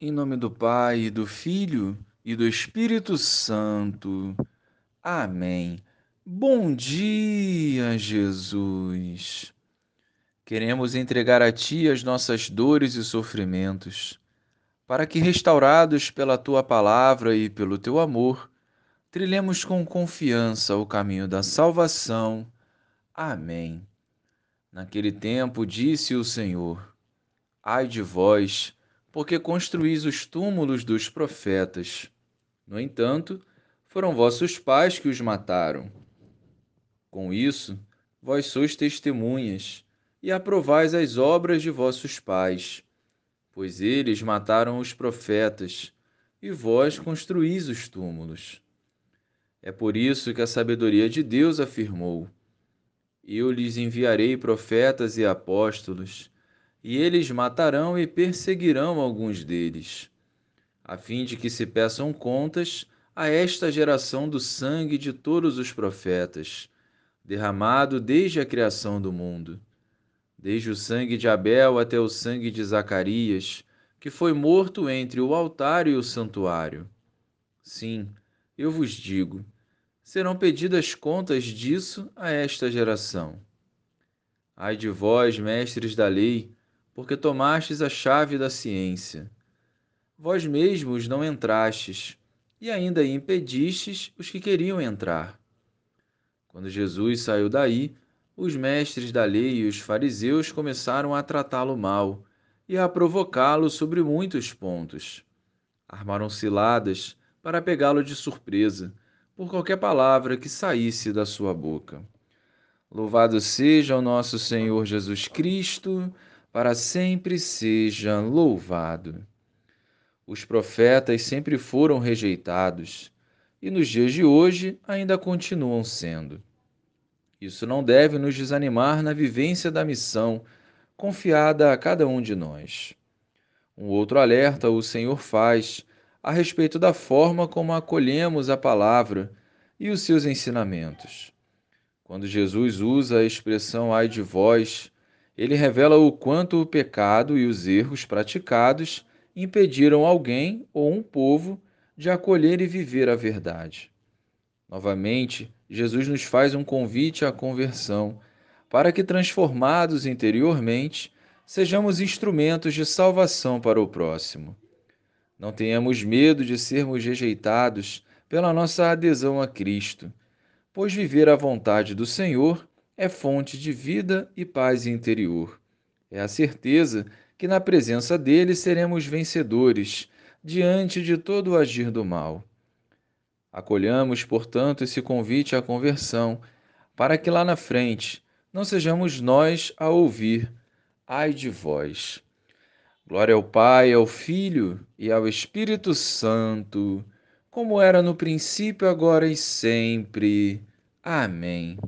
Em nome do Pai, do Filho e do Espírito Santo. Amém. Bom dia, Jesus. Queremos entregar a Ti as nossas dores e sofrimentos, para que, restaurados pela Tua palavra e pelo Teu amor, trilhemos com confiança o caminho da salvação. Amém. Naquele tempo disse o Senhor: Ai de vós, porque construís os túmulos dos profetas. No entanto, foram vossos pais que os mataram. Com isso, vós sois testemunhas e aprovais as obras de vossos pais, pois eles mataram os profetas e vós construís os túmulos. É por isso que a sabedoria de Deus afirmou: Eu lhes enviarei profetas e apóstolos e eles matarão e perseguirão alguns deles, a fim de que se peçam contas a esta geração do sangue de todos os profetas, derramado desde a criação do mundo, desde o sangue de Abel até o sangue de Zacarias, que foi morto entre o altar e o santuário. Sim, eu vos digo, serão pedidas contas disso a esta geração. Ai de vós, mestres da lei, porque tomastes a chave da ciência. Vós mesmos não entrastes, e ainda impedistes os que queriam entrar. Quando Jesus saiu daí, os mestres da lei e os fariseus começaram a tratá-lo mal e a provocá-lo sobre muitos pontos. Armaram ciladas para pegá-lo de surpresa por qualquer palavra que saísse da sua boca. Louvado seja o nosso Senhor Jesus Cristo para sempre seja louvado. Os profetas sempre foram rejeitados e nos dias de hoje ainda continuam sendo. Isso não deve nos desanimar na vivência da missão confiada a cada um de nós. Um outro alerta o Senhor faz a respeito da forma como acolhemos a palavra e os seus ensinamentos. Quando Jesus usa a expressão ai de vós, ele revela o quanto o pecado e os erros praticados impediram alguém ou um povo de acolher e viver a verdade. Novamente, Jesus nos faz um convite à conversão, para que, transformados interiormente, sejamos instrumentos de salvação para o próximo. Não tenhamos medo de sermos rejeitados pela nossa adesão a Cristo, pois viver a vontade do Senhor é fonte de vida e paz interior. É a certeza que na presença dele seremos vencedores diante de todo o agir do mal. Acolhamos, portanto, esse convite à conversão, para que lá na frente não sejamos nós a ouvir, ai de vós. Glória ao Pai, ao Filho e ao Espírito Santo, como era no princípio, agora e sempre. Amém.